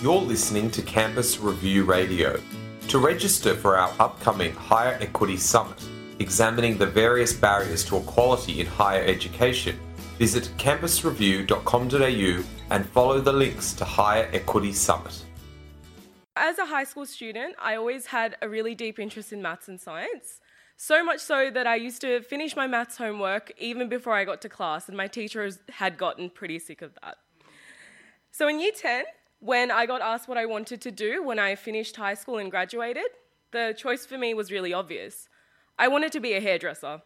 You're listening to Campus Review Radio. To register for our upcoming Higher Equity Summit, examining the various barriers to equality in higher education, visit campusreview.com.au and follow the links to Higher Equity Summit. As a high school student, I always had a really deep interest in maths and science. So much so that I used to finish my maths homework even before I got to class, and my teachers had gotten pretty sick of that. So in year 10, when I got asked what I wanted to do when I finished high school and graduated, the choice for me was really obvious. I wanted to be a hairdresser.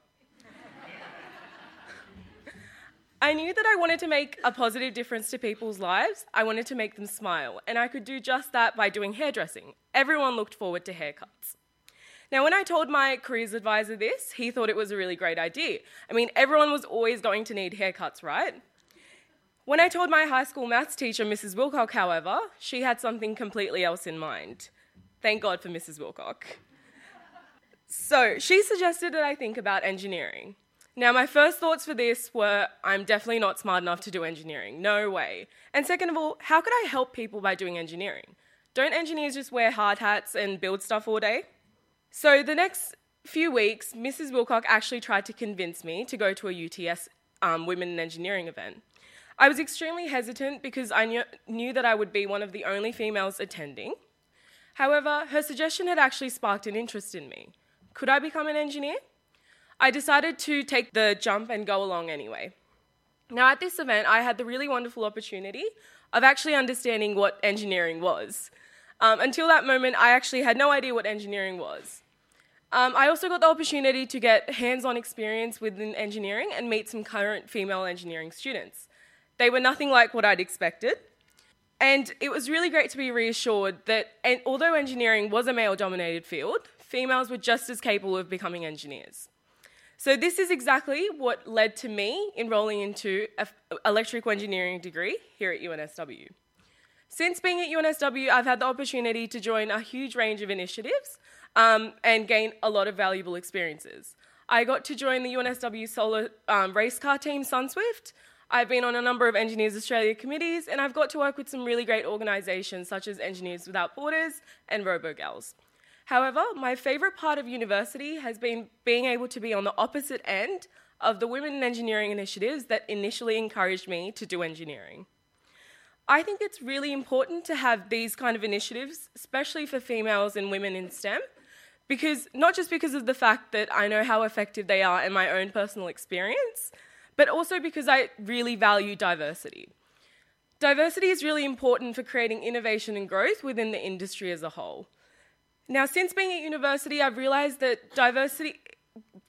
I knew that I wanted to make a positive difference to people's lives. I wanted to make them smile, and I could do just that by doing hairdressing. Everyone looked forward to haircuts. Now, when I told my careers advisor this, he thought it was a really great idea. I mean, everyone was always going to need haircuts, right? When I told my high school maths teacher, Mrs. Wilcock, however, she had something completely else in mind. Thank God for Mrs. Wilcock. So, she suggested that I think about engineering. Now, my first thoughts for this were I'm definitely not smart enough to do engineering. No way. And second of all, how could I help people by doing engineering? Don't engineers just wear hard hats and build stuff all day? So, the next few weeks, Mrs. Wilcock actually tried to convince me to go to a UTS um, Women in Engineering event. I was extremely hesitant because I knew, knew that I would be one of the only females attending. However, her suggestion had actually sparked an interest in me. Could I become an engineer? I decided to take the jump and go along anyway. Now, at this event, I had the really wonderful opportunity of actually understanding what engineering was. Um, until that moment, I actually had no idea what engineering was. Um, I also got the opportunity to get hands on experience within engineering and meet some current female engineering students. They were nothing like what I'd expected. And it was really great to be reassured that and although engineering was a male dominated field, females were just as capable of becoming engineers. So, this is exactly what led to me enrolling into an electrical engineering degree here at UNSW. Since being at UNSW, I've had the opportunity to join a huge range of initiatives um, and gain a lot of valuable experiences. I got to join the UNSW solar um, race car team SunSwift. I've been on a number of Engineers Australia committees, and I've got to work with some really great organisations such as Engineers Without Borders and RoboGals. However, my favourite part of university has been being able to be on the opposite end of the women in engineering initiatives that initially encouraged me to do engineering. I think it's really important to have these kind of initiatives, especially for females and women in STEM, because not just because of the fact that I know how effective they are in my own personal experience, but also because I really value diversity. Diversity is really important for creating innovation and growth within the industry as a whole. Now, since being at university, I've realised that diversity,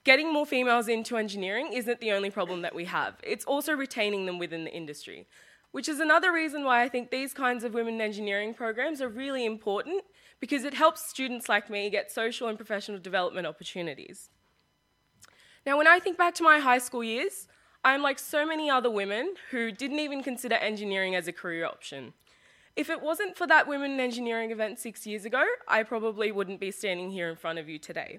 getting more females into engineering isn't the only problem that we have. It's also retaining them within the industry which is another reason why I think these kinds of women in engineering programs are really important because it helps students like me get social and professional development opportunities. Now, when I think back to my high school years, I'm like so many other women who didn't even consider engineering as a career option. If it wasn't for that Women in Engineering event six years ago, I probably wouldn't be standing here in front of you today.